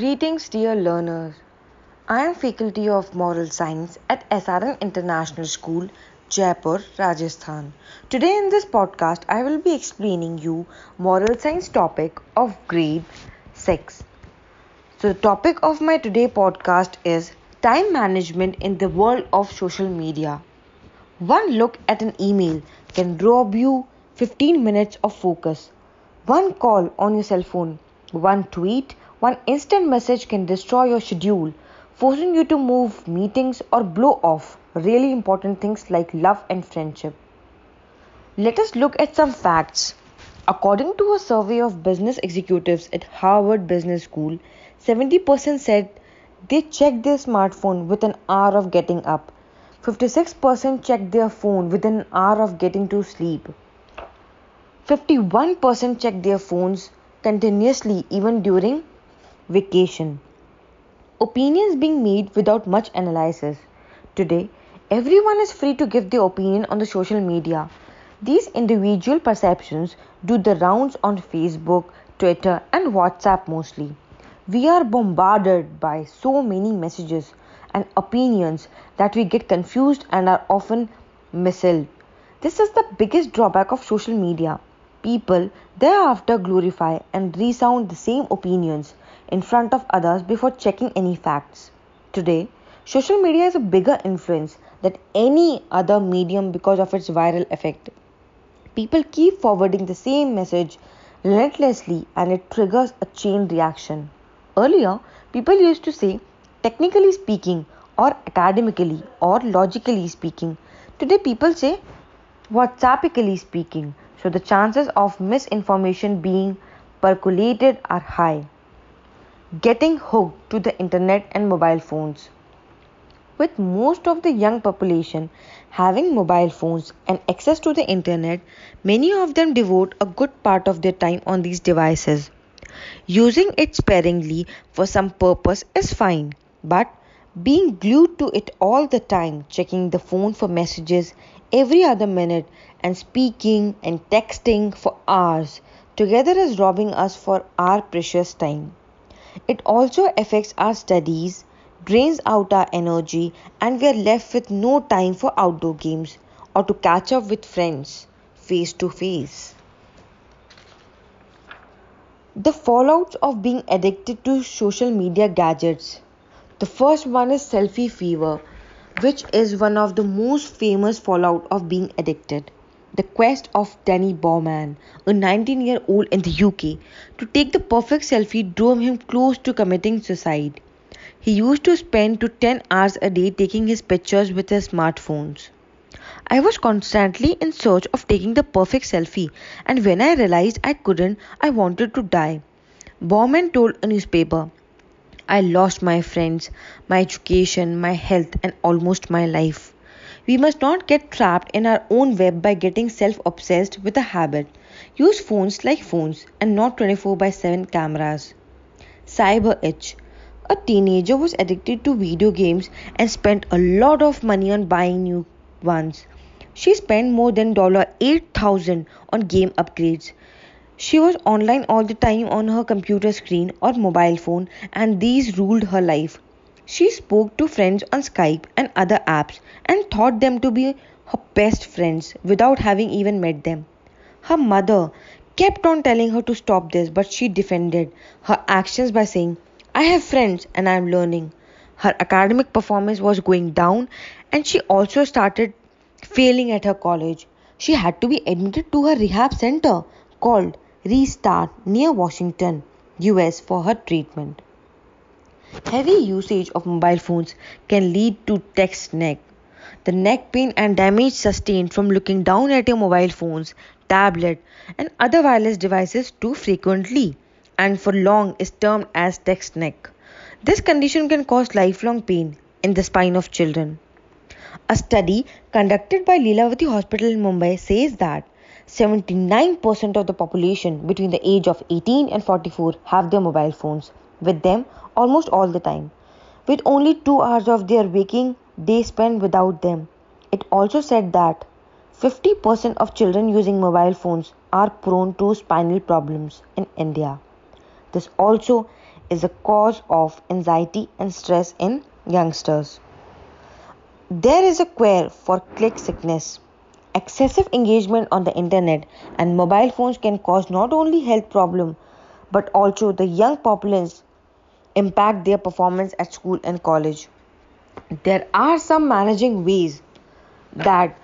Greetings, dear learners. I am faculty of Moral Science at SRN International School, Jaipur, Rajasthan. Today in this podcast, I will be explaining you moral science topic of grade 6. So the topic of my today podcast is time management in the world of social media. One look at an email can rob you 15 minutes of focus. One call on your cell phone, one tweet, one instant message can destroy your schedule, forcing you to move meetings or blow off really important things like love and friendship. Let us look at some facts. According to a survey of business executives at Harvard Business School, 70% said they checked their smartphone within an hour of getting up. 56% checked their phone within an hour of getting to sleep. 51% checked their phones continuously even during vacation. Opinions being made without much analysis. Today, everyone is free to give their opinion on the social media. These individual perceptions do the rounds on Facebook, Twitter, and WhatsApp mostly. We are bombarded by so many messages and opinions that we get confused and are often misled. This is the biggest drawback of social media. People thereafter glorify and resound the same opinions in front of others before checking any facts. Today, social media is a bigger influence than any other medium because of its viral effect. People keep forwarding the same message relentlessly and it triggers a chain reaction. Earlier, people used to say, technically speaking, or academically, or logically speaking. Today, people say, WhatsAppically speaking. So, the chances of misinformation being percolated are high getting hooked to the internet and mobile phones. With most of the young population having mobile phones and access to the internet, many of them devote a good part of their time on these devices. Using it sparingly for some purpose is fine, but being glued to it all the time, checking the phone for messages every other minute, and speaking and texting for hours together is robbing us for our precious time. It also affects our studies, drains out our energy, and we are left with no time for outdoor games or to catch up with friends face to face. The fallouts of being addicted to social media gadgets. The first one is selfie fever, which is one of the most famous fallout of being addicted. The quest of Danny Bowman, a 19 year old in the UK, to take the perfect selfie drove him close to committing suicide. He used to spend to 10 hours a day taking his pictures with his smartphones. I was constantly in search of taking the perfect selfie, and when I realized I couldn't, I wanted to die. Bowman told a newspaper, I lost my friends, my education, my health, and almost my life. We must not get trapped in our own web by getting self obsessed with a habit. Use phones like phones and not 24 by 7 cameras. Cyber itch. A teenager was addicted to video games and spent a lot of money on buying new ones. She spent more than $8,000 on game upgrades. She was online all the time on her computer screen or mobile phone, and these ruled her life. She spoke to friends on Skype and other apps and thought them to be her best friends without having even met them. Her mother kept on telling her to stop this, but she defended her actions by saying, I have friends and I am learning. Her academic performance was going down and she also started failing at her college. She had to be admitted to her rehab center called Restart near Washington, US for her treatment. Heavy usage of mobile phones can lead to text neck. The neck pain and damage sustained from looking down at your mobile phones, tablet, and other wireless devices too frequently and for long is termed as text neck. This condition can cause lifelong pain in the spine of children. A study conducted by Lilavati Hospital in Mumbai says that 79% of the population between the age of 18 and 44 have their mobile phones with them almost all the time, with only two hours of their waking day spent without them. It also said that 50% of children using mobile phones are prone to spinal problems in India. This also is a cause of anxiety and stress in youngsters. There is a query for click sickness. Excessive engagement on the internet and mobile phones can cause not only health problems but also the young populace impact their performance at school and college. There are some managing ways that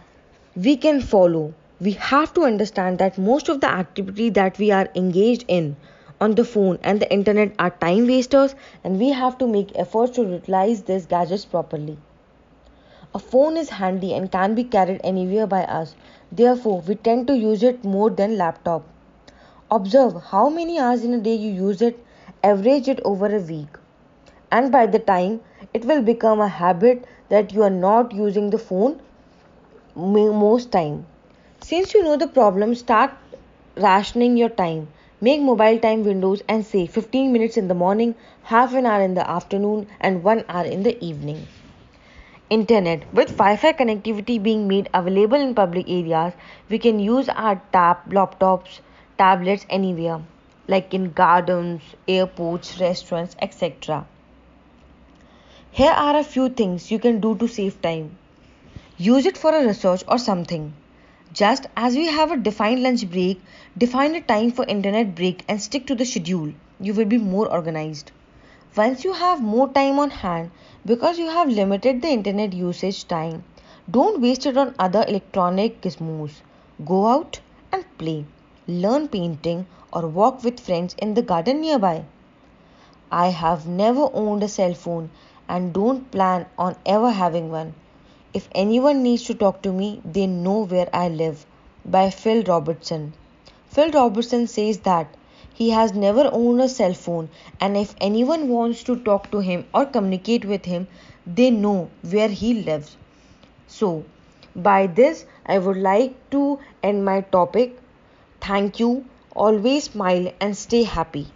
we can follow. We have to understand that most of the activity that we are engaged in on the phone and the internet are time wasters and we have to make efforts to utilize these gadgets properly. A phone is handy and can be carried anywhere by us. Therefore, we tend to use it more than laptop. Observe how many hours in a day you use it, average it over a week. And by the time it will become a habit that you are not using the phone most time. Since you know the problem, start rationing your time. Make mobile time windows and say 15 minutes in the morning, half an hour in the afternoon, and 1 hour in the evening. Internet. With Wi Fi connectivity being made available in public areas, we can use our tab, laptops, tablets anywhere, like in gardens, airports, restaurants, etc. Here are a few things you can do to save time. Use it for a research or something. Just as we have a defined lunch break, define a time for internet break and stick to the schedule. You will be more organized. Once you have more time on hand, because you have limited the internet usage time, don't waste it on other electronic gizmos. Go out and play, learn painting, or walk with friends in the garden nearby. I have never owned a cell phone and don't plan on ever having one. If anyone needs to talk to me, they know where I live. By Phil Robertson. Phil Robertson says that he has never owned a cell phone, and if anyone wants to talk to him or communicate with him, they know where he lives. So, by this, I would like to end my topic. Thank you. Always smile and stay happy.